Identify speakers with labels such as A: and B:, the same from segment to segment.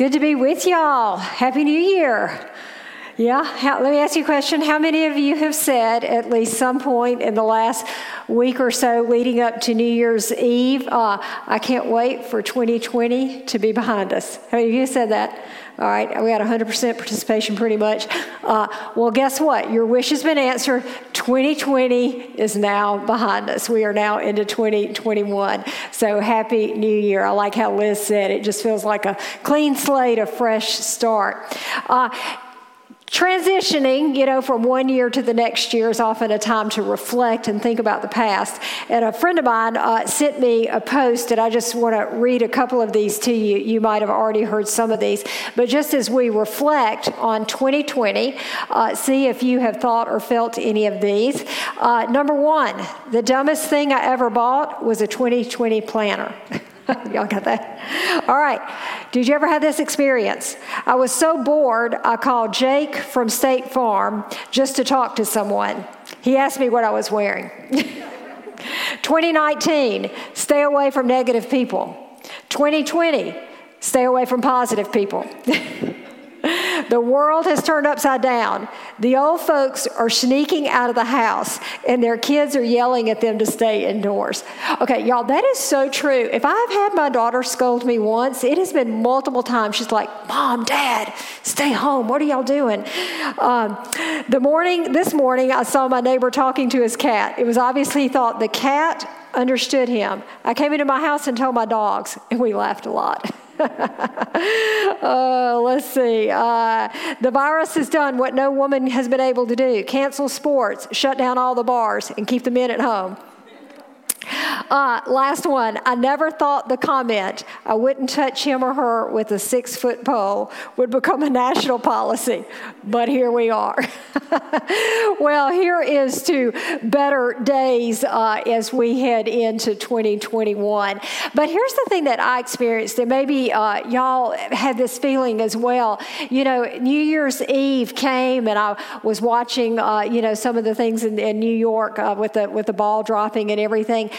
A: Good to be with y'all. Happy New Year. Yeah, How, let me ask you a question. How many of you have said at least some point in the last week or so leading up to New Year's Eve, uh, I can't wait for 2020 to be behind us? How many of you said that? All right, we got 100% participation pretty much. Uh, well, guess what? Your wish has been answered. 2020 is now behind us. We are now into 2021. So happy New Year. I like how Liz said it just feels like a clean slate, a fresh start. Uh, Transitioning, you know, from one year to the next year is often a time to reflect and think about the past. And a friend of mine uh, sent me a post, and I just want to read a couple of these to you. You might have already heard some of these, but just as we reflect on 2020, uh, see if you have thought or felt any of these. Uh, number one, the dumbest thing I ever bought was a 2020 planner. Y'all got that? All right. Did you ever have this experience? I was so bored, I called Jake from State Farm just to talk to someone. He asked me what I was wearing. 2019, stay away from negative people. 2020, stay away from positive people. The world has turned upside down. The old folks are sneaking out of the house and their kids are yelling at them to stay indoors. Okay, y'all, that is so true. If I've had my daughter scold me once, it has been multiple times. She's like, Mom, Dad, stay home. What are y'all doing? Um, the morning, this morning, I saw my neighbor talking to his cat. It was obviously he thought the cat understood him. I came into my house and told my dogs, and we laughed a lot. uh, let's see. Uh, the virus has done what no woman has been able to do cancel sports, shut down all the bars, and keep the men at home. Uh, last one. I never thought the comment, I wouldn't touch him or her with a six foot pole, would become a national policy, but here we are. well, here is to better days uh, as we head into 2021. But here's the thing that I experienced, and maybe uh, y'all had this feeling as well. You know, New Year's Eve came, and I was watching, uh, you know, some of the things in, in New York uh, with the with the ball dropping and everything.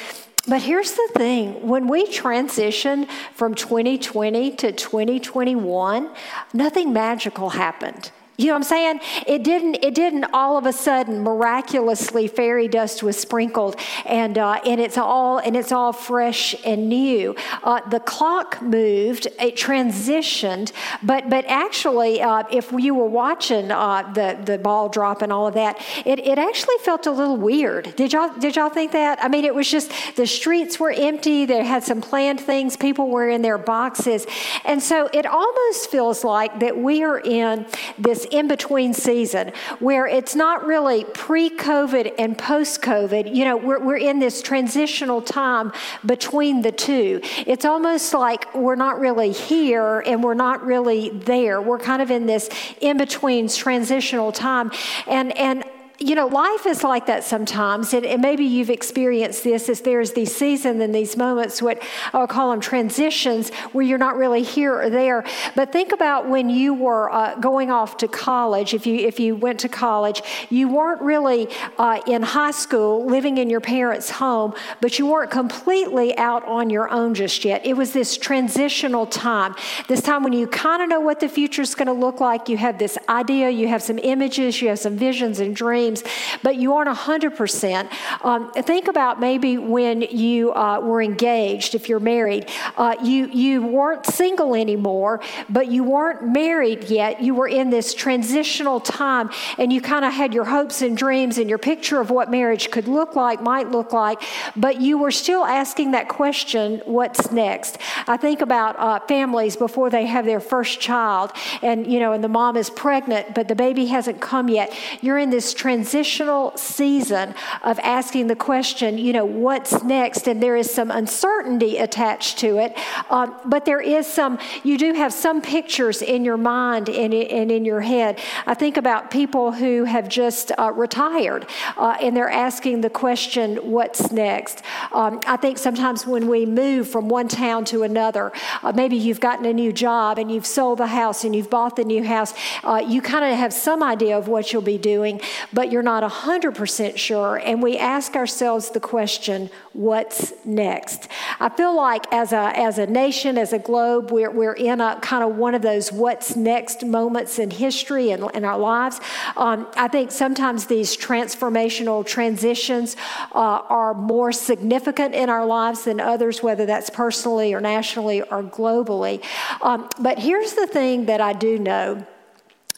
A: But here's the thing when we transition from 2020 to 2021, nothing magical happened. You know what I'm saying? It didn't. It didn't all of a sudden miraculously fairy dust was sprinkled, and uh, and it's all and it's all fresh and new. Uh, the clock moved. It transitioned, but but actually, uh, if you were watching uh, the the ball drop and all of that, it, it actually felt a little weird. Did y'all did y'all think that? I mean, it was just the streets were empty. They had some planned things. People were in their boxes, and so it almost feels like that we are in this in between season where it's not really pre COVID and post COVID. You know, we're, we're in this transitional time between the two. It's almost like we're not really here and we're not really there. We're kind of in this in between transitional time. And, and you know, life is like that sometimes, and, and, maybe you've experienced this. Is there's these seasons and these moments, what I'll call them transitions, where you're not really here or there. But think about when you were uh, going off to college. If you if you went to college, you weren't really uh, in high school, living in your parents' home, but you weren't completely out on your own just yet. It was this transitional time, this time when you kind of know what the future is going to look like. You have this idea, you have some images, you have some visions and dreams dreams, but you aren't 100%. Um, think about maybe when you uh, were engaged, if you're married, uh, you, you weren't single anymore, but you weren't married yet. You were in this transitional time, and you kind of had your hopes and dreams and your picture of what marriage could look like, might look like, but you were still asking that question what's next? I think about uh, families before they have their first child, and you know, and the mom is pregnant, but the baby hasn't come yet. You're in this transition transitional season of asking the question, you know, what's next? And there is some uncertainty attached to it. Um, but there is some, you do have some pictures in your mind and, and in your head. I think about people who have just uh, retired uh, and they're asking the question, what's next? Um, I think sometimes when we move from one town to another, uh, maybe you've gotten a new job and you've sold the house and you've bought the new house, uh, you kind of have some idea of what you'll be doing. But but you're not 100% sure. And we ask ourselves the question, what's next? I feel like as a, as a nation, as a globe, we're, we're in a kind of one of those what's next moments in history and in our lives. Um, I think sometimes these transformational transitions uh, are more significant in our lives than others, whether that's personally or nationally or globally. Um, but here's the thing that I do know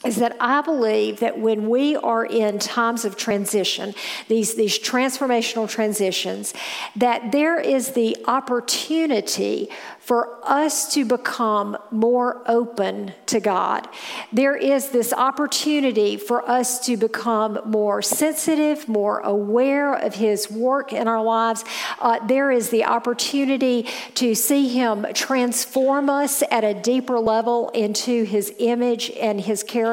A: is that I believe that when we are in times of transition, these, these transformational transitions, that there is the opportunity for us to become more open to God. There is this opportunity for us to become more sensitive, more aware of His work in our lives. Uh, there is the opportunity to see Him transform us at a deeper level into His image and His character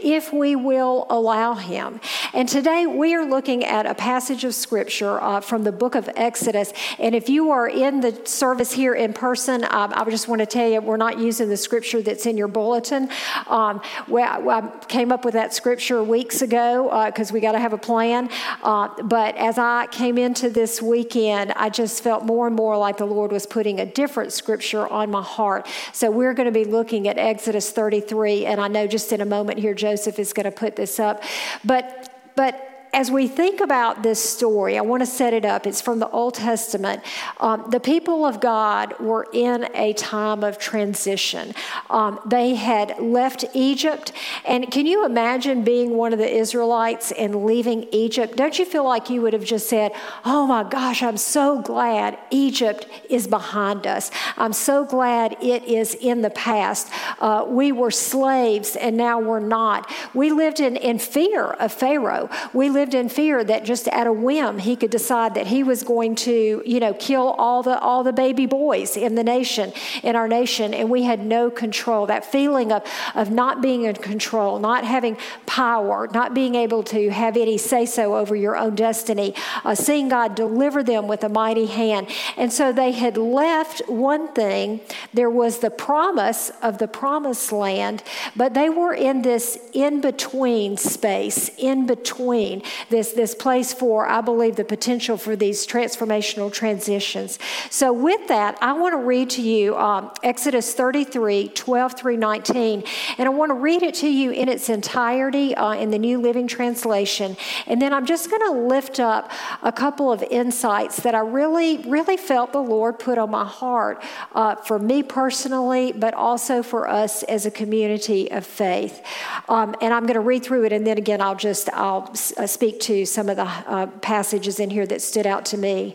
A: if we will allow Him. And today we are looking at a passage of Scripture uh, from the book of Exodus. And if you are in the service here in person, person. Um, I just want to tell you, we're not using the scripture that's in your bulletin. Um, well, I came up with that scripture weeks ago because uh, we got to have a plan. Uh, but as I came into this weekend, I just felt more and more like the Lord was putting a different scripture on my heart. So we're going to be looking at Exodus 33, and I know just in a moment here, Joseph is going to put this up. But but as we think about this story, I want to set it up. It's from the Old Testament. Um, the people of God were in a time of transition. Um, they had left Egypt. And can you imagine being one of the Israelites and leaving Egypt? Don't you feel like you would have just said, Oh my gosh, I'm so glad Egypt is behind us. I'm so glad it is in the past. Uh, we were slaves and now we're not. We lived in, in fear of Pharaoh. We lived lived in fear that just at a whim he could decide that he was going to, you know, kill all the all the baby boys in the nation, in our nation, and we had no control. That feeling of of not being in control, not having power, not being able to have any say so over your own destiny, uh, seeing God deliver them with a mighty hand, and so they had left one thing. There was the promise of the promised land, but they were in this in between space, in between this, this place for, I believe, the potential for these transformational transitions. So, with that, I want to read to you um, Exodus 33 12 through 19. And I want to read it to you in its entirety uh, in the New Living Translation. And then I'm just going to lift up a couple of insights that I really, really felt the Lord put on my heart uh, for me personally, but also for us as a community of faith. Um, and I'm going to read through it, and then again, I'll just I'll uh, speak speak to some of the uh, passages in here that stood out to me.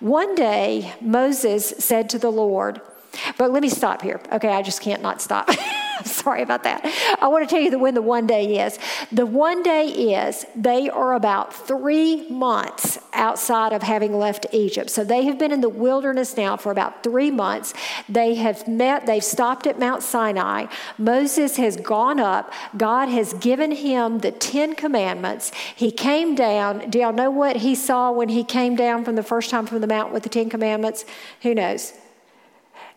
A: One day, Moses said to the Lord, but let me stop here. Okay, I just can't not stop. Sorry about that. I want to tell you the, when the one day is. The one day is they are about three months outside of having left Egypt. So they have been in the wilderness now for about three months. They have met, they've stopped at Mount Sinai. Moses has gone up. God has given him the Ten Commandments. He came down. Do y'all know what he saw when he came down from the first time from the mount with the Ten Commandments? Who knows?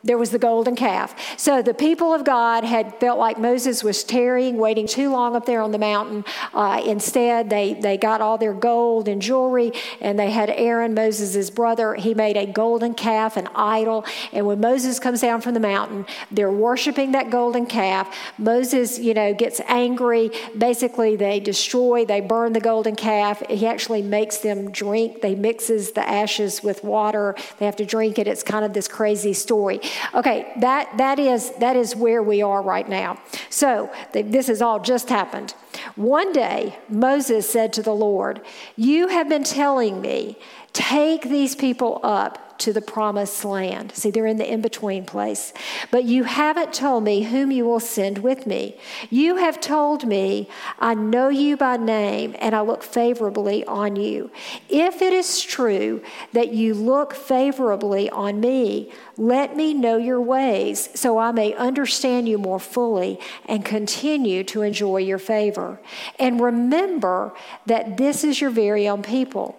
A: There was the golden calf. So the people of God had felt like Moses was tarrying, waiting too long up there on the mountain. Uh, instead, they, they got all their gold and jewelry, and they had Aaron, Moses' brother. He made a golden calf, an idol. And when Moses comes down from the mountain, they're worshiping that golden calf. Moses, you know, gets angry. Basically, they destroy, they burn the golden calf. He actually makes them drink. They mixes the ashes with water. They have to drink it. It's kind of this crazy story. Okay, that, that, is, that is where we are right now. So this has all just happened. One day, Moses said to the Lord, You have been telling me, take these people up to the promised land. See, they're in the in between place. But you haven't told me whom you will send with me. You have told me, I know you by name, and I look favorably on you. If it is true that you look favorably on me, let me know your ways so I may understand you more fully and continue to enjoy your favor. And remember that this is your very own people.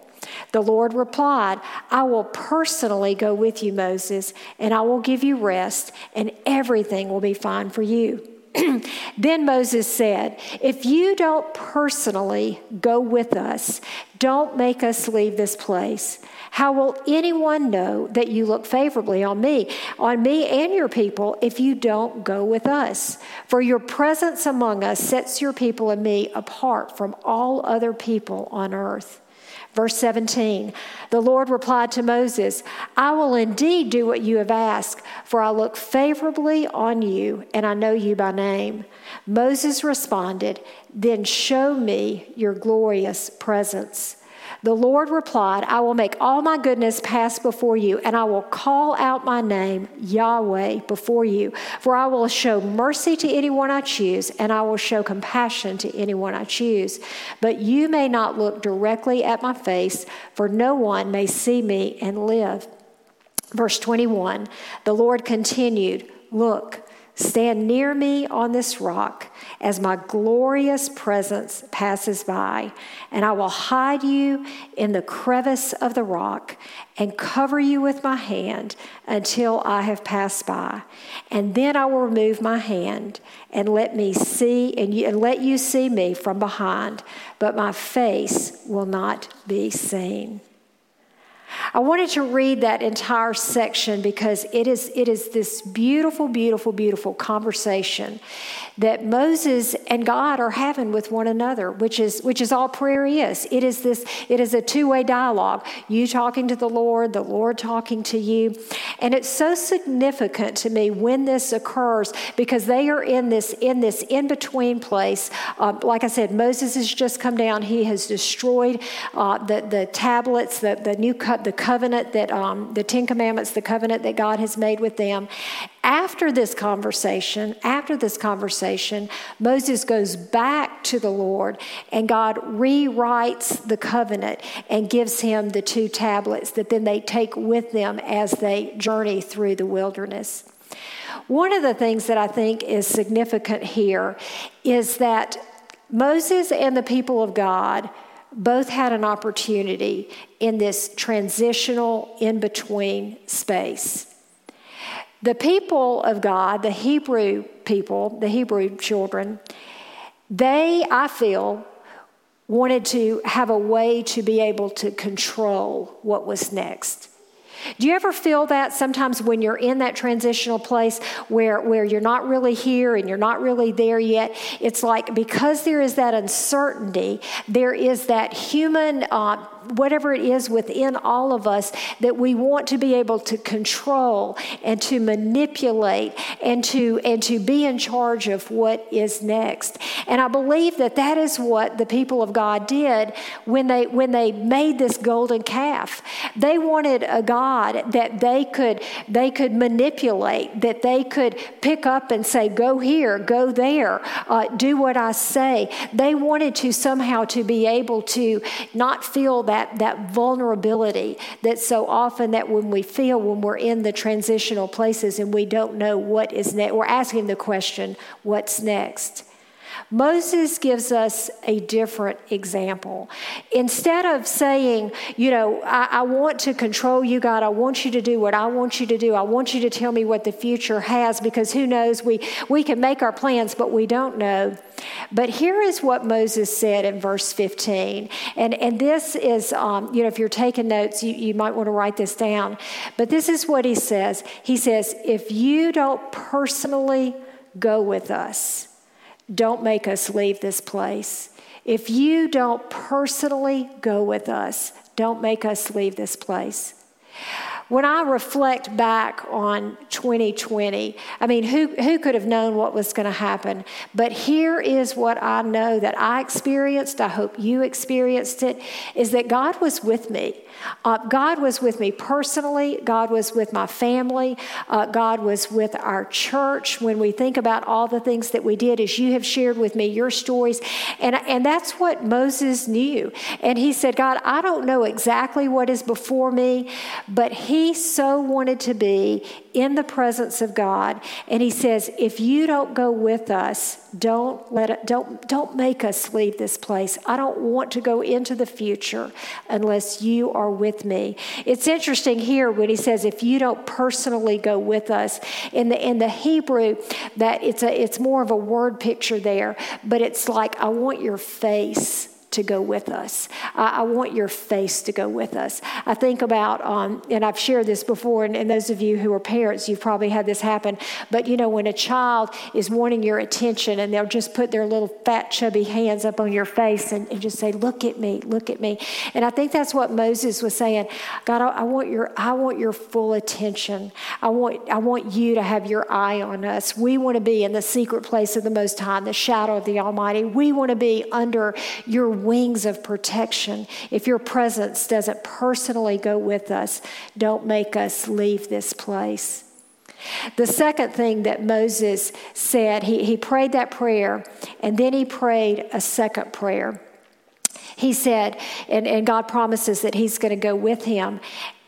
A: The Lord replied, I will personally go with you, Moses, and I will give you rest, and everything will be fine for you. then Moses said, If you don't personally go with us, don't make us leave this place. How will anyone know that you look favorably on me, on me and your people, if you don't go with us? For your presence among us sets your people and me apart from all other people on earth. Verse 17 The Lord replied to Moses, I will indeed do what you have asked, for I look favorably on you, and I know you by name. Moses responded, Then show me your glorious presence. The Lord replied, I will make all my goodness pass before you, and I will call out my name, Yahweh, before you. For I will show mercy to anyone I choose, and I will show compassion to anyone I choose. But you may not look directly at my face, for no one may see me and live. Verse 21 The Lord continued, Look, Stand near me on this rock as my glorious presence passes by, and I will hide you in the crevice of the rock and cover you with my hand until I have passed by. And then I will remove my hand and let me see and, you, and let you see me from behind, but my face will not be seen. I wanted to read that entire section because it is, it is this beautiful, beautiful, beautiful conversation that Moses and God are having with one another, which is, which is all prayer is. It is this, it is a two-way dialogue. You talking to the Lord, the Lord talking to you. And it's so significant to me when this occurs because they are in this, in this in-between place. Uh, like I said, Moses has just come down. He has destroyed uh, the, the tablets, the, the new cut, the covenant that um, the Ten Commandments, the covenant that God has made with them. After this conversation, after this conversation, Moses goes back to the Lord and God rewrites the covenant and gives him the two tablets that then they take with them as they journey through the wilderness. One of the things that I think is significant here is that Moses and the people of God both had an opportunity in this transitional in between space. The people of God, the Hebrew people, the Hebrew children, they, I feel, wanted to have a way to be able to control what was next. Do you ever feel that sometimes when you're in that transitional place where, where you're not really here and you're not really there yet? It's like because there is that uncertainty, there is that human. Uh, whatever it is within all of us that we want to be able to control and to manipulate and to and to be in charge of what is next. And I believe that that is what the people of God did when they when they made this golden calf. They wanted a God that they could they could manipulate, that they could pick up and say, "Go here, go there, uh, do what I say." They wanted to somehow to be able to not feel that, that vulnerability that so often that when we feel when we're in the transitional places and we don't know what is next, we're asking the question, what's next? Moses gives us a different example. Instead of saying, you know, I, I, want to control you, God, I want you to do what I want you to do, I want you to tell me what the future has, because who knows, we, we can make our plans, but we don't know. But here is what Moses said in verse 15. And, and this is, um, you know, if you're taking notes, you, you might want to write this down. But this is what he says He says, If you don't personally go with us, don't make us leave this place. If you don't personally go with us, don't make us leave this place. When I reflect back on 2020, I mean, who, who could have known what was going to happen? But here is what I know that I experienced, I hope you experienced it, is that God was with me. Uh, God was with me personally. God was with my family. Uh, God was with our church. When we think about all the things that we did, as you have shared with me your stories, and, and that's what Moses knew. And he said, God, I don't know exactly what is before me, but he he so wanted to be in the presence of God. And he says, if you don't go with us, don't let it, don't, don't make us leave this place. I don't want to go into the future unless you are with me. It's interesting here when he says, if you don't personally go with us. In the in the Hebrew, that it's a it's more of a word picture there, but it's like I want your face to go with us. I, I, want your face to go with us. I think about, um, and I've shared this before, and, and, those of you who are parents, you've probably had this happen. But you know, when a child is wanting your attention and they'll just put their little fat, chubby hands up on your face and, and just say, Look at me, look at me. And I think that's what Moses was saying. God, I, I want your, I want your full attention. I want, I want you to have your eye on us. We want to be in the secret place of the Most High, the shadow of the Almighty. We want to be under your wings of protection. If your presence doesn't personally go with us, don't make us leave this place. The second thing that Moses said, he, he prayed that prayer, and then he prayed a second prayer. He said, and, and God promises that he's going to go with him.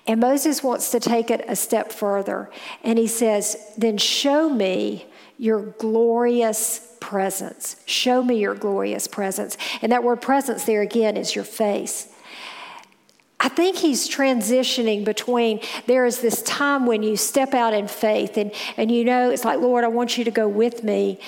A: And Moses wants to take it a step further. And he says, Then show me your glorious presence. Show me your glorious presence. And that word presence there again is your face. I think he's transitioning between there is this time when you step out in faith and, and you know it's like, Lord, I want you to go with me.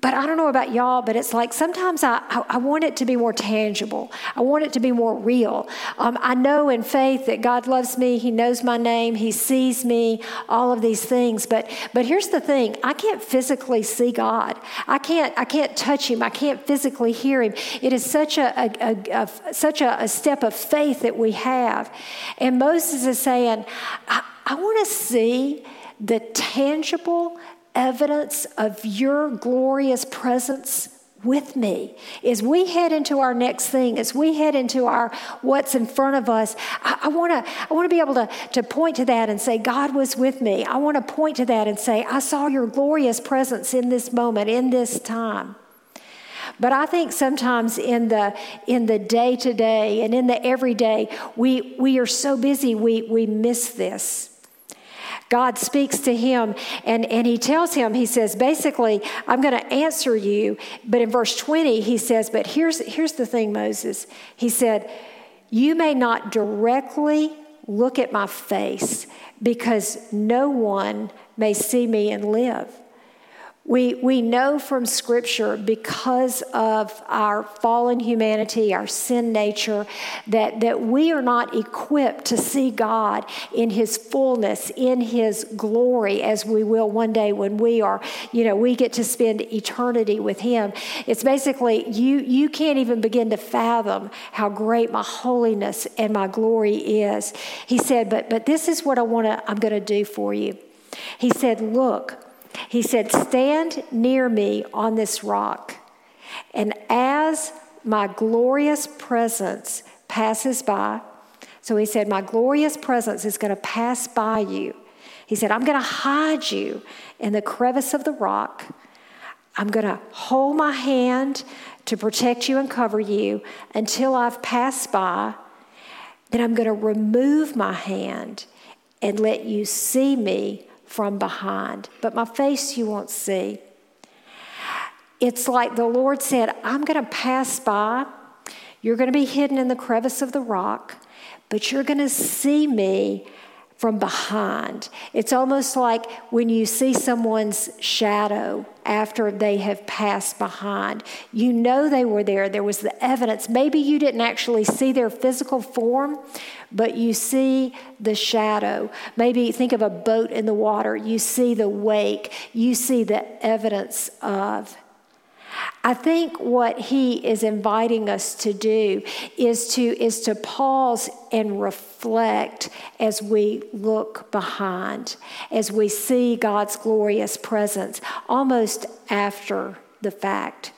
A: But I don't know about y'all, but it's like sometimes I, I, I, want it to be more tangible. I want it to be more real. Um, I know in faith that God loves me, He knows my name, He sees me, all of these things. But but here's the thing: I can't physically see God. I can't I can't touch Him. I can't physically hear Him. It is such a, a, a, a such a, step of faith that we have. And Moses is saying, I, I want to see the tangible evidence of your glorious presence with me. As we head into our next thing as we head into our what's in front of us i want to i want to be able to, to point to that and say god was with me. I want to point to that and say i saw your glorious presence in this moment in this time. But I think sometimes in the in the day to day and in the everyday, we we are so busy we we miss this. God speaks to him and, and he tells him, he says, basically, I'm going to answer you. But in verse 20, he says, but here's, here's the thing, Moses. He said, You may not directly look at my face because no one may see me and live. We, we know from Scripture, because of our fallen humanity, our sin nature, that, that we are not equipped to see God in His fullness, in His glory, as we will one day when we are, you know, we get to spend eternity with Him. It's basically, you, you can't even begin to fathom how great my holiness and my glory is. He said, but, but this is what I want to, I'm going to do for you. He said, Look, he said, Stand near me on this rock, and as my glorious presence passes by, so he said, My glorious presence is going to pass by you. He said, I'm going to hide you in the crevice of the rock. I'm going to hold my hand to protect you and cover you until I've passed by. Then I'm going to remove my hand and let you see me from behind, but my face you won't see. It's like the Lord said, I'm going to pass by. You're going to be hidden in the crevice of the rock, but you're going to see me from behind. It's almost like when you see someone's shadow after they have passed behind. You know they were there, there was the evidence. Maybe you didn't actually see their physical form, but you see the shadow. Maybe think of a boat in the water, you see the wake, you see the evidence of. I think what he is inviting us to do is to, is to pause and reflect as we look behind, as we see God's glorious presence almost after the fact.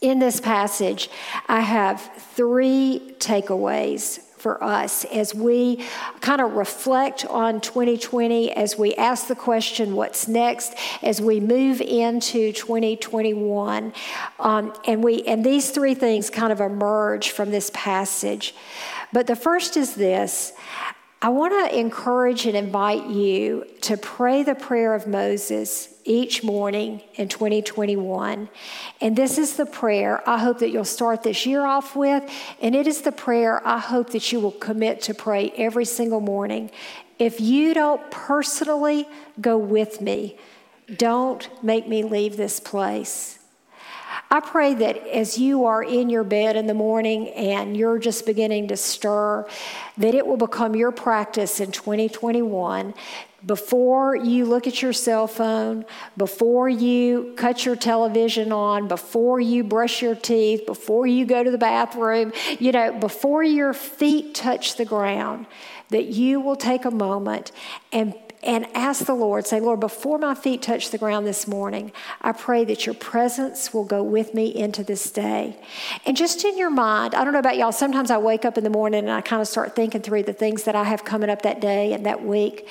A: In this passage, I have three takeaways for us as we kind of reflect on 2020, as we ask the question, what's next, as we move into 2021. Um, and, we, and these three things kind of emerge from this passage. But the first is this I want to encourage and invite you to pray the prayer of Moses each morning in 2021. And this is the prayer I hope that you'll start this year off with. And it is the prayer I hope that you will commit to pray every single morning. If you don't personally go with me, don't make me leave this place. I pray that as you are in your bed in the morning and you're just beginning to stir, that it will become your practice in 2021 before you look at your cell phone, before you cut your television on, before you brush your teeth, before you go to the bathroom, you know, before your feet touch the ground, that you will take a moment and and ask the Lord, say, Lord, before my feet touch the ground this morning, I pray that your presence will go with me into this day. And just in your mind, I don't know about y'all, sometimes I wake up in the morning and I kind of start thinking through the things that I have coming up that day and that week.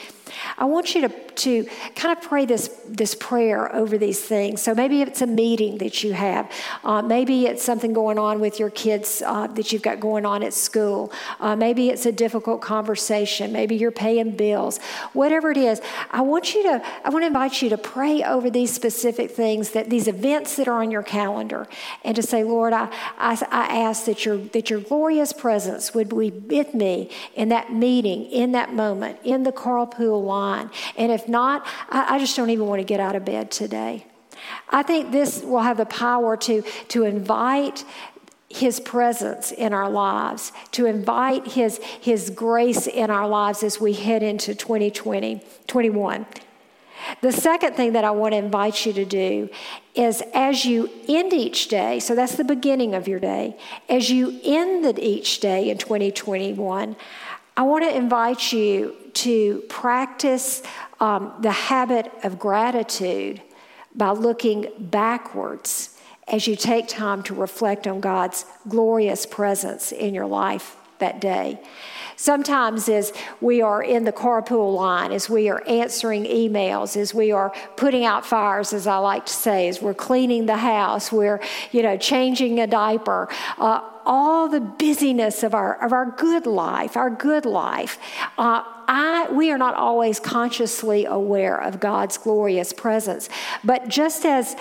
A: I want you to, to kind of pray this, this prayer over these things. So maybe it's a meeting that you have. Uh, maybe it's something going on with your kids uh, that you've got going on at school. Uh, maybe it's a difficult conversation. Maybe you're paying bills. Whatever it is, I want you to, I want to invite you to pray over these specific things, that these events that are on your calendar, and to say, Lord, I, I, I ask that your, that your glorious presence would be with me in that meeting, in that moment, in the carpool line. And if not, I, I just don't even want to get out of bed today. I think this will have the power to, to invite his presence in our lives, to invite his, his grace in our lives as we head into 2020, 21. The second thing that I want to invite you to do is as you end each day, so that's the beginning of your day, as you end each day in 2021, I want to invite you to practice um, the habit of gratitude by looking backwards as you take time to reflect on God's glorious presence in your life that day. Sometimes, as we are in the carpool line, as we are answering emails, as we are putting out fires, as I like to say, as we're cleaning the house, we're, you know, changing a diaper, uh, all the busyness of our, of our good life, our good life, uh, I, we are not always consciously aware of God's glorious presence. But just as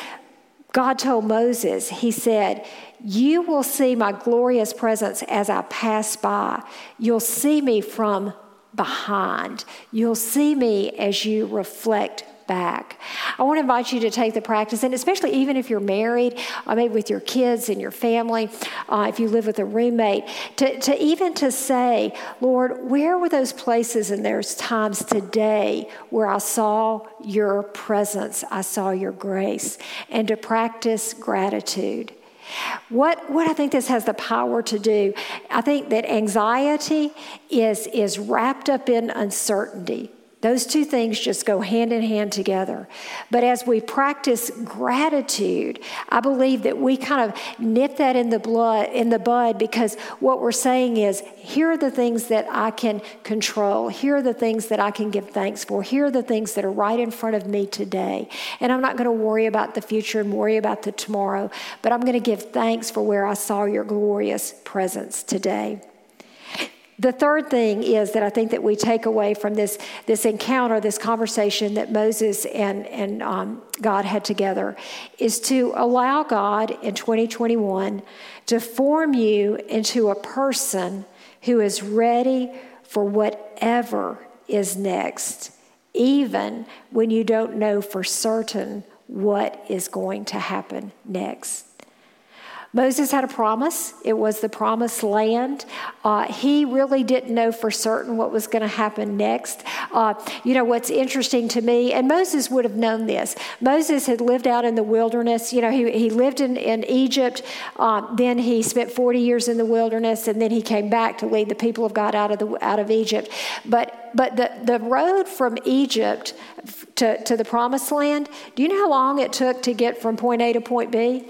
A: God told Moses, He said, You will see my glorious presence as I pass by. You'll see me from behind. You'll see me as you reflect back. I want to invite you to take the practice, and especially even if you're married, or maybe with your kids and your family, uh, if you live with a roommate, to, to even to say, Lord, where were those places and there's times today where I saw your presence, I saw your grace, and to practice gratitude. What, what I think this has the power to do, I think that anxiety is, is wrapped up in uncertainty. Those two things just go hand in hand together. But as we practice gratitude, I believe that we kind of nip that in the blood in the bud because what we're saying is here are the things that I can control. Here are the things that I can give thanks for. Here are the things that are right in front of me today. And I'm not going to worry about the future and worry about the tomorrow, but I'm going to give thanks for where I saw your glorious presence today. The third thing is that I think that we take away from this, this encounter, this conversation that Moses and, and um, God had together, is to allow God in 2021 to form you into a person who is ready for whatever is next, even when you don't know for certain what is going to happen next. Moses had a promise. It was the promised land. Uh, he really didn't know for certain what was going to happen next. Uh, you know, what's interesting to me, and Moses would have known this. Moses had lived out in the wilderness. You know, he, he lived in, in Egypt. Uh, then he spent 40 years in the wilderness, and then he came back to lead the people of God out of, the, out of Egypt. But, but the, the road from Egypt to, to the promised land, do you know how long it took to get from point A to point B?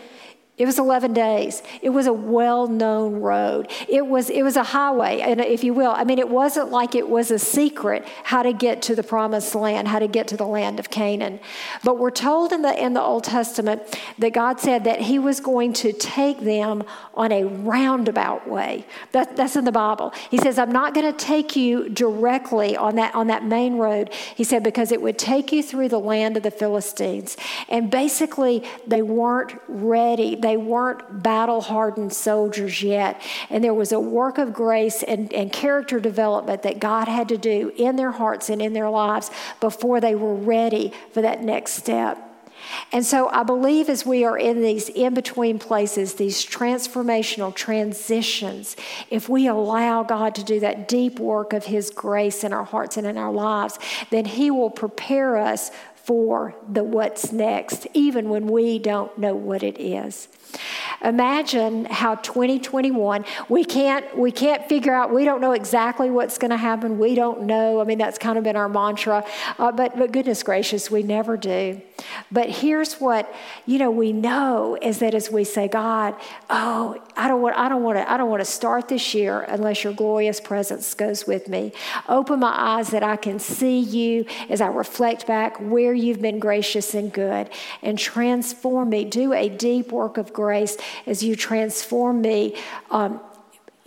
A: It was 11 days. It was a well-known road. It was it was a highway, if you will, I mean, it wasn't like it was a secret how to get to the promised land, how to get to the land of Canaan. But we're told in the in the Old Testament that God said that He was going to take them on a roundabout way. That, that's in the Bible. He says, "I'm not going to take you directly on that on that main road." He said because it would take you through the land of the Philistines, and basically they weren't ready. Weren't battle hardened soldiers yet. And there was a work of grace and, and character development that God had to do in their hearts and in their lives before they were ready for that next step. And so I believe as we are in these in between places, these transformational transitions, if we allow God to do that deep work of His grace in our hearts and in our lives, then He will prepare us for the what's next, even when we don't know what it is. Imagine how 2021 we can't we can't figure out we don't know exactly what's going to happen. We don't know. I mean that's kind of been our mantra. Uh, but but goodness gracious we never do. But here's what you know we know is that as we say God oh I don't want I don't want to I don't want to start this year unless your glorious presence goes with me. Open my eyes that I can see you as I reflect back where you've been gracious and good and transform me do a deep work of grace as you transform me um,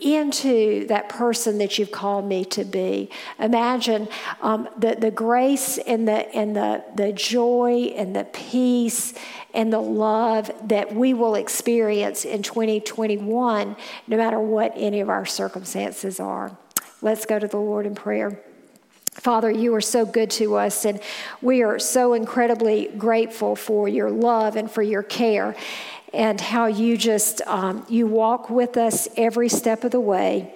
A: into that person that you've called me to be. Imagine um, the, the grace and, the, and the, the joy and the peace and the love that we will experience in 2021, no matter what any of our circumstances are. Let's go to the Lord in prayer. Father, you are so good to us, and we are so incredibly grateful for your love and for your care and how you just um, you walk with us every step of the way.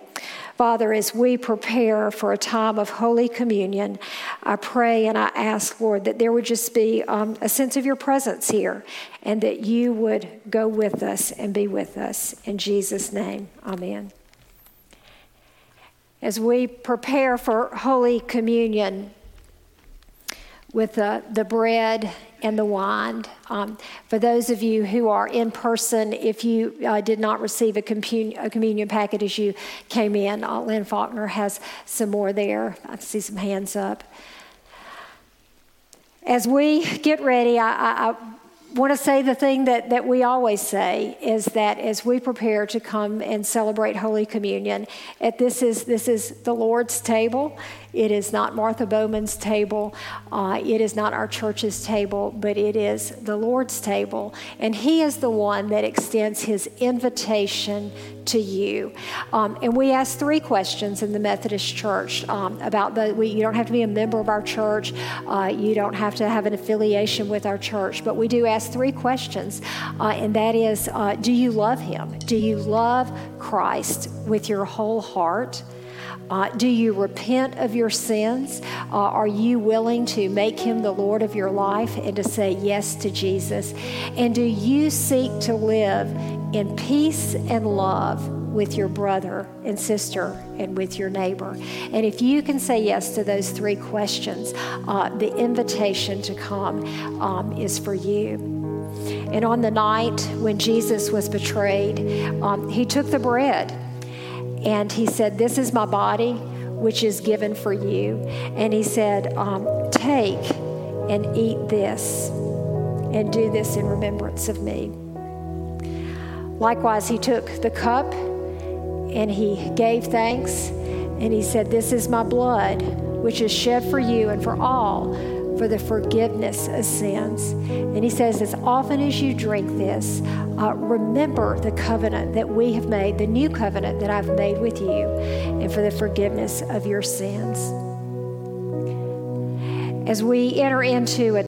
A: Father as we prepare for a time of holy communion i pray and i ask lord that there would just be um, a sense of your presence here and that you would go with us and be with us. In jesus name amen as we prepare for holy communion with the, the bread and the wine. Um, for those of you who are in person, if you uh, did not receive a, commun- a, communion packet as you came in, uh, Lynn Faulkner has some more there. I see some hands up. As we get ready, I, I, I want to say the thing that, that we always say is that as we prepare to come and celebrate Holy Communion, at this is this is the Lord's table. It is not Martha Bowman's table. Uh, it is not our church's table, but it is the Lord's table. And He is the one that extends His invitation to you. Um, and we ask three questions in the Methodist Church um, about the, we, you don't have to be a member of our church, uh, you don't have to have an affiliation with our church, but we do ask three questions. Uh, and that is uh, Do you love Him? Do you love Christ with your whole heart? Uh, do you repent of your sins? Uh, are you willing to make him the Lord of your life and to say yes to Jesus? And do you seek to live in peace and love with your brother and sister and with your neighbor? And if you can say yes to those three questions, uh, the invitation to come um, is for you. And on the night when Jesus was betrayed, um, he took the bread and he said, This is my body, which is given for you. And he said, um, Take and eat this, and do this in remembrance of me. Likewise, he took the cup and he gave thanks, and he said, This is my blood, which is shed for you and for all for the forgiveness of sins. And he says, as often as you drink this, uh, remember the covenant that we have made, the new covenant that I've made with you, and for the forgiveness of your sins. As we enter into a